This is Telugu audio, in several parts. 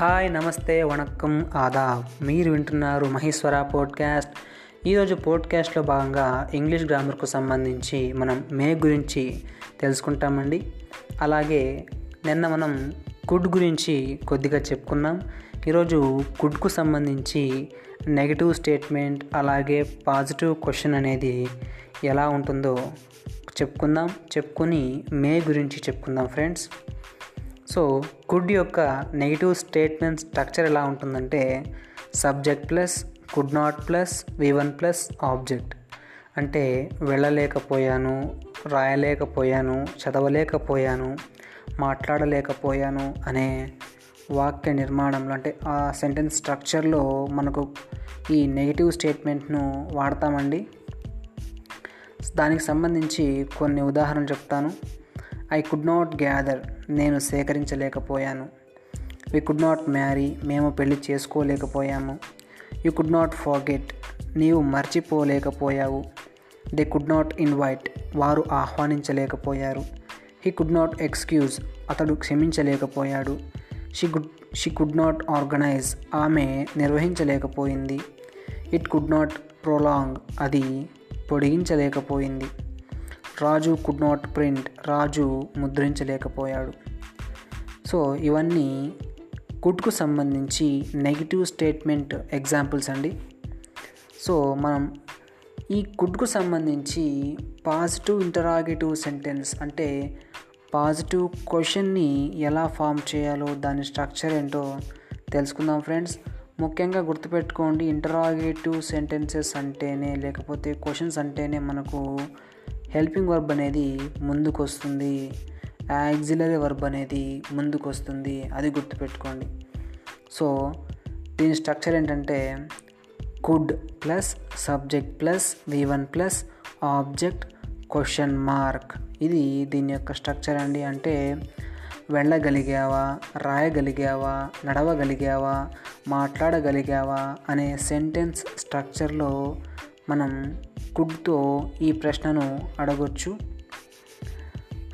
హాయ్ నమస్తే వణక్కం ఆదాబ్. మీరు వింటున్నారు మహేశ్వర పోడ్కాస్ట్. ఈరోజు పోడ్కాస్ట్లో భాగంగా ఇంగ్లీష్ గ్రామర్కు సంబంధించి మనం మే గురించి తెలుసుకుంటామండి. అలాగే నిన్న మనం కుడ్ గురించి కొద్దిగా చెప్పుకున్నాం. ఈరోజు కుడ్కు సంబంధించి నెగిటివ్ స్టేట్మెంట్ అలాగే పాజిటివ్ క్వశ్చన్ అనేది ఎలా ఉంటుందో చెప్పుకుందాం. చెప్పుకొని మే గురించి చెప్పుకుందాం ఫ్రెండ్స్. సో కుడ్ యొక్క నెగిటివ్ స్టేట్మెంట్ స్ట్రక్చర్ ఎలా ఉంటుందంటే subject plus could not plus V one plus object. అంటే వెళ్ళలేకపోయాను రాయలేకపోయాను చదవలేకపోయాను మాట్లాడలేకపోయాను అనే వాక్య నిర్మాణంలో అంటే ఆ సెంటెన్స్ స్ట్రక్చర్లో మనకు ఈ నెగిటివ్ స్టేట్మెంట్ను వాడతామండి. దానికి సంబంధించి కొన్ని ఉదాహరణలు చెప్తాను. ఐ కుడ్ నాట్ గ్యాదర్ నేను సేకరించలేకపోయాను. వి కుడ్ నాట్ మ్యారీ మేము పెళ్ళి చేసుకోలేకపోయాము. యు కుడ్ నాట్ ఫాగెట్ నీవు మర్చిపోలేకపోయావు. దే కుడ్ నాట్ ఇన్వైట్ వారు ఆహ్వానించలేకపోయారు. హీ కుడ్ నాట్ ఎక్స్క్యూజ్ అతడు క్షమించలేకపోయాడు. She good she could not organise ఆమె నిర్వహించలేకపోయింది. ఇట్ కుడ్ నాట్ ప్రొలాంగ్ అది పొడిగించలేకపోయింది. Raju could not print Raju ముద్రించలేకపోయాడు. So ఇవన్నీ కుడ్కు సంబంధించి నెగిటివ్ స్టేట్మెంట్ ఎగ్జాంపుల్స్ అండి. సో మనం ఈ కుడ్కు సంబంధించి పాజిటివ్ ఇంటరాగేటివ్ సెంటెన్స్ అంటే పాజిటివ్ క్వశ్చన్ని ఎలా ఫామ్ చేయాలో దాని స్ట్రక్చర్ ఏంటో తెలుసుకుందాం ఫ్రెండ్స్ ముఖ్యంగా గుర్తుపెట్టుకోండి ఇంటరాగేటివ్ సెంటెన్సెస్ అంటేనే లేకపోతే క్వశ్చన్స్ అంటేనే మనకు హెల్పింగ్ వర్బ్ అనేది ముందుకు వస్తుంది యాక్సిలరీ వర్బ్ అనేది ముందుకు వస్తుంది అది గుర్తుపెట్టుకోండి. సో దీని స్ట్రక్చర్ ఏంటంటే could plus subject plus V one plus object question mark ఇది దీని యొక్క స్ట్రక్చర్ అండి. అంటే వెళ్ళగలిగావా రాయగలిగావా నడవగలిగావా మాట్లాడగలిగావా అనే సెంటెన్స్ స్ట్రక్చర్లో మనం కుడ్తో ఈ ప్రశ్నను అడగొచ్చు.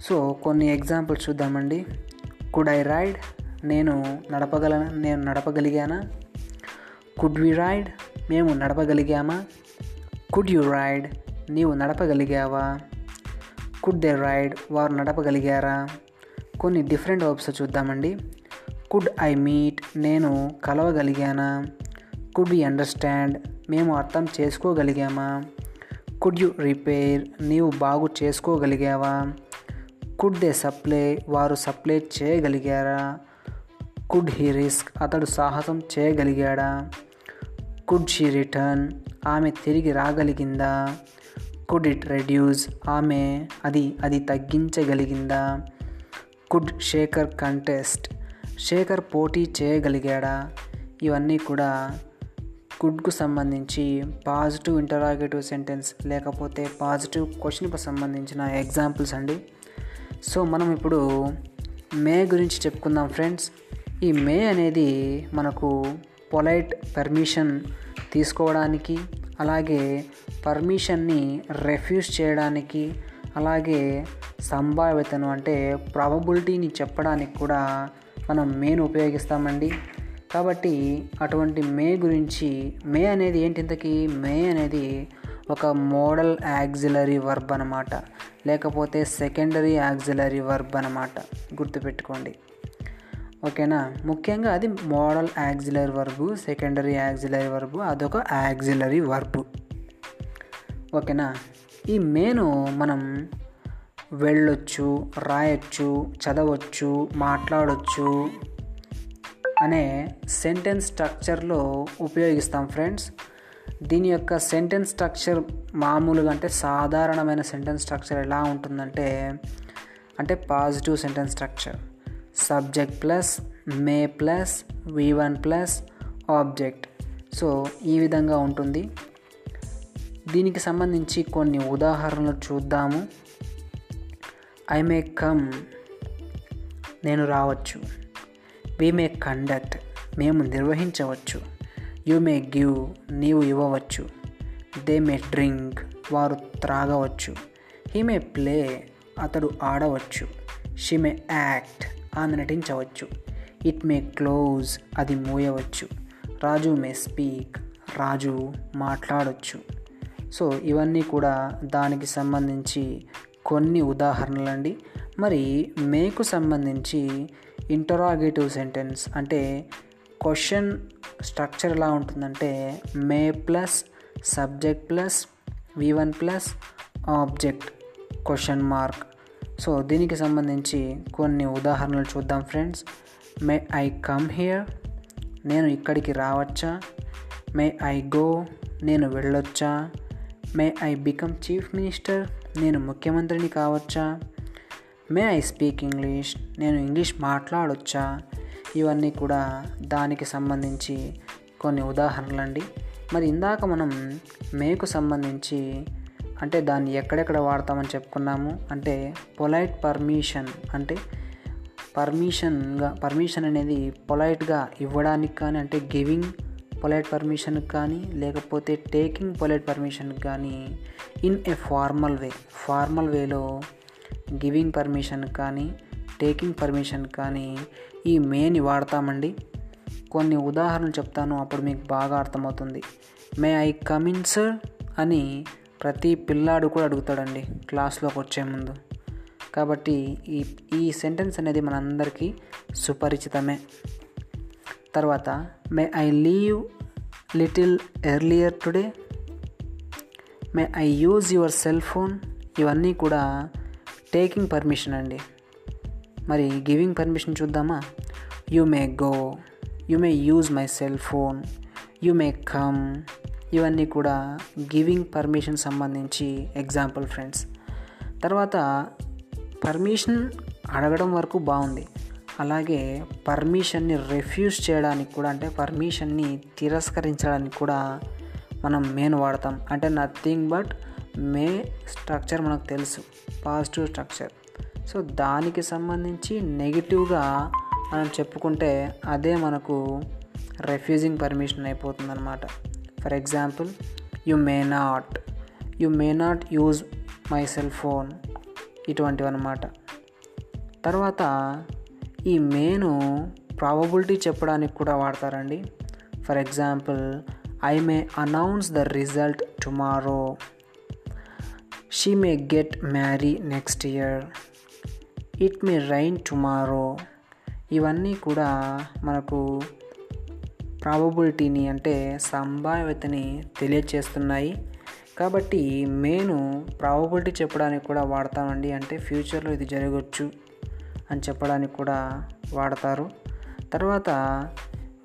సో కొన్ని ఎగ్జాంపుల్స్ చూద్దామండి. కుడ్ ఐ రైడ్ నేను నడపగల నేను నడపగలిగానా? కుడ్ వి రైడ్ మేము నడపగలిగామా? కుడ్ యు రైడ్ నీవు నడపగలిగావా? కుడ్ దే రైడ్ వారు నడపగలిగారా? కొన్ని డిఫరెంట్ వర్బ్స్ చూద్దామండి. కుడ్ ఐ మీట్ నేను కలవగలిగానా? కుడ్ వి అండర్స్టాండ్ మేము అర్థం చేసుకోగలిగామా? కుడ్ యు రిపేర్ నీవు బాగు చేసుకోగలిగావా? కుడ్ దే సప్లై వారు సప్లై చేయగలిగారా? కుడ్ హీ రిస్క్ అతడు సాహసం చేయగలిగాడా? కుడ్ షీ రిటర్న్ ఆమె తిరిగి రాగలిగిందా? కుడ్ ఇట్ రెడ్యూస్ ఆమె అది అది తగ్గించగలిగిందా? కుడ్ శేఖర్ కంటెస్ట్ శేఖర్ పోటీ చేయగలిగాడా? ఇవన్నీ కూడా కుడ్కు సంబంధించి పాజిటివ్ ఇంటరాగేటివ్ సెంటెన్స్ లేకపోతే పాజిటివ్ క్వశ్చన్కి సంబంధించిన ఎగ్జాంపుల్స్ అండి. సో మనం ఇప్పుడు మే గురించి చెప్పుకుందాం ఫ్రెండ్స్. ఈ మే అనేది మనకు పొలైట్ పర్మిషన్ తీసుకోవడానికి అలాగే పర్మిషన్ని రెఫ్యూజ్ చేయడానికి అలాగే సంభావ్యతను అంటే ప్రాబబిలిటీని చెప్పడానికి కూడా మనం మేను ఉపయోగిస్తామండి. కాబట్టి అటువంటి మే గురించి మే అనేది ఏంటి ఇంతకీ? మే అనేది ఒక మోడల్ యాక్సిలరీ వర్బ్ అనమాట లేకపోతే సెకండరీ యాక్సిలరీ వర్బ్ అనమాట గుర్తుపెట్టుకోండి. ఓకేనా? ముఖ్యంగా అది model auxiliary verb secondary auxiliary verb అదొక యాక్సిలరీ వర్బు. ఓకేనా? ఈ మేను మనం వెళ్ళొచ్చు రాయొచ్చు చదవచ్చు మాట్లాడొచ్చు అనే సెంటెన్స్ స్ట్రక్చర్లో ఉపయోగిస్తాం ఫ్రెండ్స్. దీని యొక్క సెంటెన్స్ స్ట్రక్చర్ మామూలుగా అంటే సాధారణమైన సెంటెన్స్ స్ట్రక్చర్ ఎలా ఉంటుందంటే అంటే positive sentence structure. Subject plus may plus V one plus object. So ఈ విధంగా ఉంటుంది. దీనికి సంబంధించి కొన్ని ఉదాహరణలు చూద్దాము. ఐ మే కమ్ నేను రావచ్చు. వి మే కండక్ట్ మేము నిర్వహించవచ్చు. యు మే గివ్ నీవు ఇవ్వవచ్చు. దే మే డ్రింక్ వారు త్రాగవచ్చు. హీ మే ప్లే అతడు ఆడవచ్చు. షీ మే యాక్ట్ ఆమె నటించవచ్చు. ఇట్ మే క్లోజ్ అది మూయవచ్చు. రాజు మే స్పీక్ రాజు మాట్లాడవచ్చు సో ఇవన్నీ కూడా దానికి సంబంధించి కొన్ని ఉదాహరణలండి. మరి మేకు సంబంధించి ఇంటరాగేటివ్ సెంటెన్స్ అంటే క్వశ్చన్ స్ట్రక్చర్ ఎలా ఉంటుందంటే may plus subject plus V one plus object question mark. So దీనికి సంబంధించి కొన్ని ఉదాహరణలు చూద్దాం friends. May I come here నేను ఇక్కడికి రావచ్చా? మే ఐ గో నేను వెళ్ళొచ్చా? May I become chief minister? నేను ముఖ్యమంత్రిని కావచ్చా? May I speak English? నేను ఇంగ్లీష్ మాట్లాడొచ్చా? ఇవన్నీ కూడా దానికి సంబంధించి కొన్ని ఉదాహరణలండి. మరి ఇందాక మనం మేకు సంబంధించి అంటే దాన్ని ఎక్కడెక్కడ వాడతామని చెప్పుకున్నాము? అంటే పొలైట్ పర్మిషన్ అంటే పర్మిషన్గా పర్మిషన్ అనేది పొలైట్గా ఇవ్వడానికి కానీ అంటే గివింగ్ పొలైట్ పర్మిషన్కి కానీ లేకపోతే టేకింగ్ పొలైట్ పర్మిషన్కి కానీ in a formal way formal వేలో గివింగ్ పర్మిషన్ కానీ టేకింగ్ పర్మిషన్ కానీ ఈ మేని వాడతామండి. కొన్ని ఉదాహరణలు చెప్తాను అప్పుడు మీకు బాగా అర్థమవుతుంది. May I come in sir? అని ప్రతి పిల్లాడు కూడా అడుగుతాడండి క్లాస్లోకి వచ్చే ముందు. కాబట్టి ఈ ఈ సెంటెన్స్ అనేది మనందరికీ సుపరిచితమే. తర్వాత may I leave little earlier today may I use your cell phone ఇవన్నీ కూడా టేకింగ్ పర్మిషన్ అండి. మరి గివింగ్ పర్మిషన్ చూద్దామా? You may go you may use my cell phone you may come ఇవన్నీ కూడా గివింగ్ పర్మిషన్ సంబంధించి ఎగ్జాంపుల్ ఫ్రెండ్స్ తర్వాత పర్మిషన్ అడగడం వరకు బాగుంది. అలాగే పర్మిషన్ని రిఫ్యూజ్ చేయడానికి కూడా అంటే పర్మిషన్ని తిరస్కరించడానికి కూడా మనం మెయిన్ వాడతాం. అంటే నథింగ్ బట్ మే స్ట్రక్చర్ మనకు తెలుసు పాజిటివ్ స్ట్రక్చర్. సో దానికి సంబంధించి నెగిటివ్గా మనం చెప్పుకుంటే అదే మనకు రెఫ్యూజింగ్ పర్మిషన్ అయిపోతుంది అనమాట for example you may not. You may not use my cell phone ఇటువంటివి అనమాట తర్వాత ఈ మేను ప్రాబబిలిటీ చెప్పడానికి కూడా వాడతారండి. For example I may announce the result tomorrow she may get marry next year it may rain tomorrow ఇవన్నీ కూడా మనకు ప్రాబబిలిటీని అంటే సంభావ్యతని తెలియచేస్తున్నాయి. కాబట్టి మేను ప్రాబబిలిటీ చెప్పడానికి కూడా వాడతామండి. అంటే ఫ్యూచర్లో ఇది జరగవచ్చు అని చెప్పడానికి కూడా వాడతారు. తర్వాత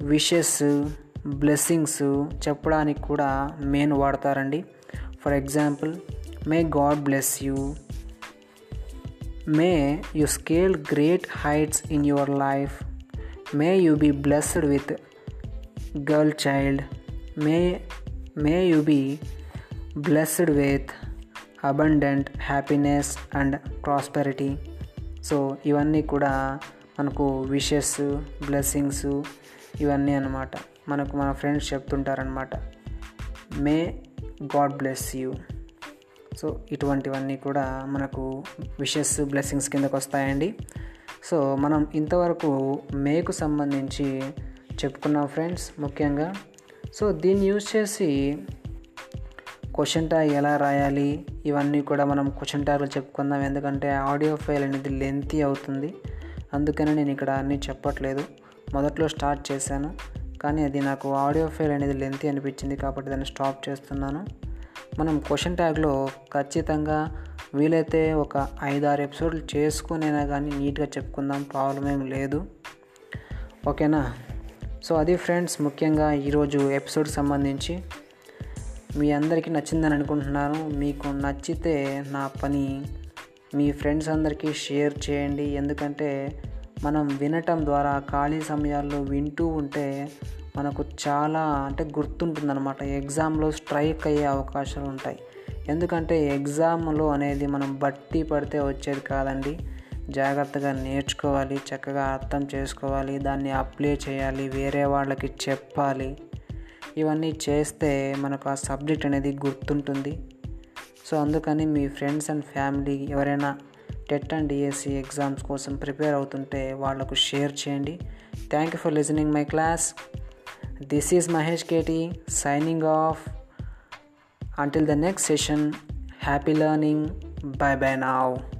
విషెస్ బ్లెస్సింగ్స్ చెప్పడానికి కూడా మెయిన్ వాడతారండి. For example may God bless you. May you scale great heights in your life. May you be blessed with girl child. May may you be blessed with abundant happiness and prosperity. So ఇవన్నీ కూడా మనకు విషెస్ బ్లెస్సింగ్స్ ఇవన్నీ అనమాట మనకు మన friends చెప్తుంటారనమాట may God bless you so ఇటువంటివన్నీ కూడా మనకు విషెస్ బ్లెస్సింగ్స్ కిందకు వస్తాయండి. సో మనం ఇంతవరకు మేకు సంబంధించి చెప్పుకున్నాం ఫ్రెండ్స్ ముఖ్యంగా. సో దీన్ని యూజ్ చేసి క్వశ్చన్ ట్యాగ్ ఎలా రాయాలి? ఇవన్నీ కూడా మనం క్వశ్చన్ ట్యాగ్లో చెప్పుకుందాం. ఎందుకంటే ఆడియో ఫైల్ అనేది లెంతీ అవుతుంది. అందుకని నేను ఇక్కడ అన్నీ చెప్పట్లేదు. మొదట్లో స్టార్ట్ చేశాను. కానీ అది నాకు ఆడియో ఫైల్ అనేది లెంతీ అనిపించింది కాబట్టి దాన్ని స్టాప్ చేస్తున్నాను. మనం క్వశ్చన్ ట్యాగ్లో ఖచ్చితంగా వీలైతే ఒక ఐదారు ఎపిసోడ్లు చేసుకునేనా కానీ నీట్గా చెప్పుకుందాం. ప్రాబ్లం ఏం లేదు. ఓకేనా? సో అది ఫ్రెండ్స్ ముఖ్యంగా ఈరోజు ఎపిసోడ్కి సంబంధించి మీ అందరికీ నచ్చిందని అనుకుంటున్నాను. మీకు నచ్చితే నా పని మీ ఫ్రెండ్స్ అందరికీ షేర్ చేయండి. ఎందుకంటే మనం వినటం ద్వారా ఖాళీ సమయాల్లో వింటూ ఉంటే మనకు చాలా అంటే గుర్తుంటుందన్నమాట. ఎగ్జామ్లో స్ట్రైక్ అయ్యే అవకాశాలు ఉంటాయి. ఎందుకంటే ఎగ్జామ్లో అనేది మనం బట్టి పడితే వచ్చేది కాదండి. జాగ్రత్తగా నేర్చుకోవాలి చక్కగా అర్థం చేసుకోవాలి దాన్ని అప్లై చేయాలి వేరే వాళ్ళకి చెప్పాలి. ఇవన్నీ చేస్తే మనకు ఆ సబ్జెక్ట్ అనేది గుర్తుంటుంది. సో అందుకని మీ ఫ్రెండ్స్ అండ్ ఫ్యామిలీ ఎవరైనా టెట్ అండ్ డిఎస్సి ఎగ్జామ్స్ కోసం ప్రిపేర్ అవుతుంటే వాళ్ళకు షేర్ చేయండి. Thank you for listening my class. This is Mahesh KT signing off until the next session happy learning bye bye now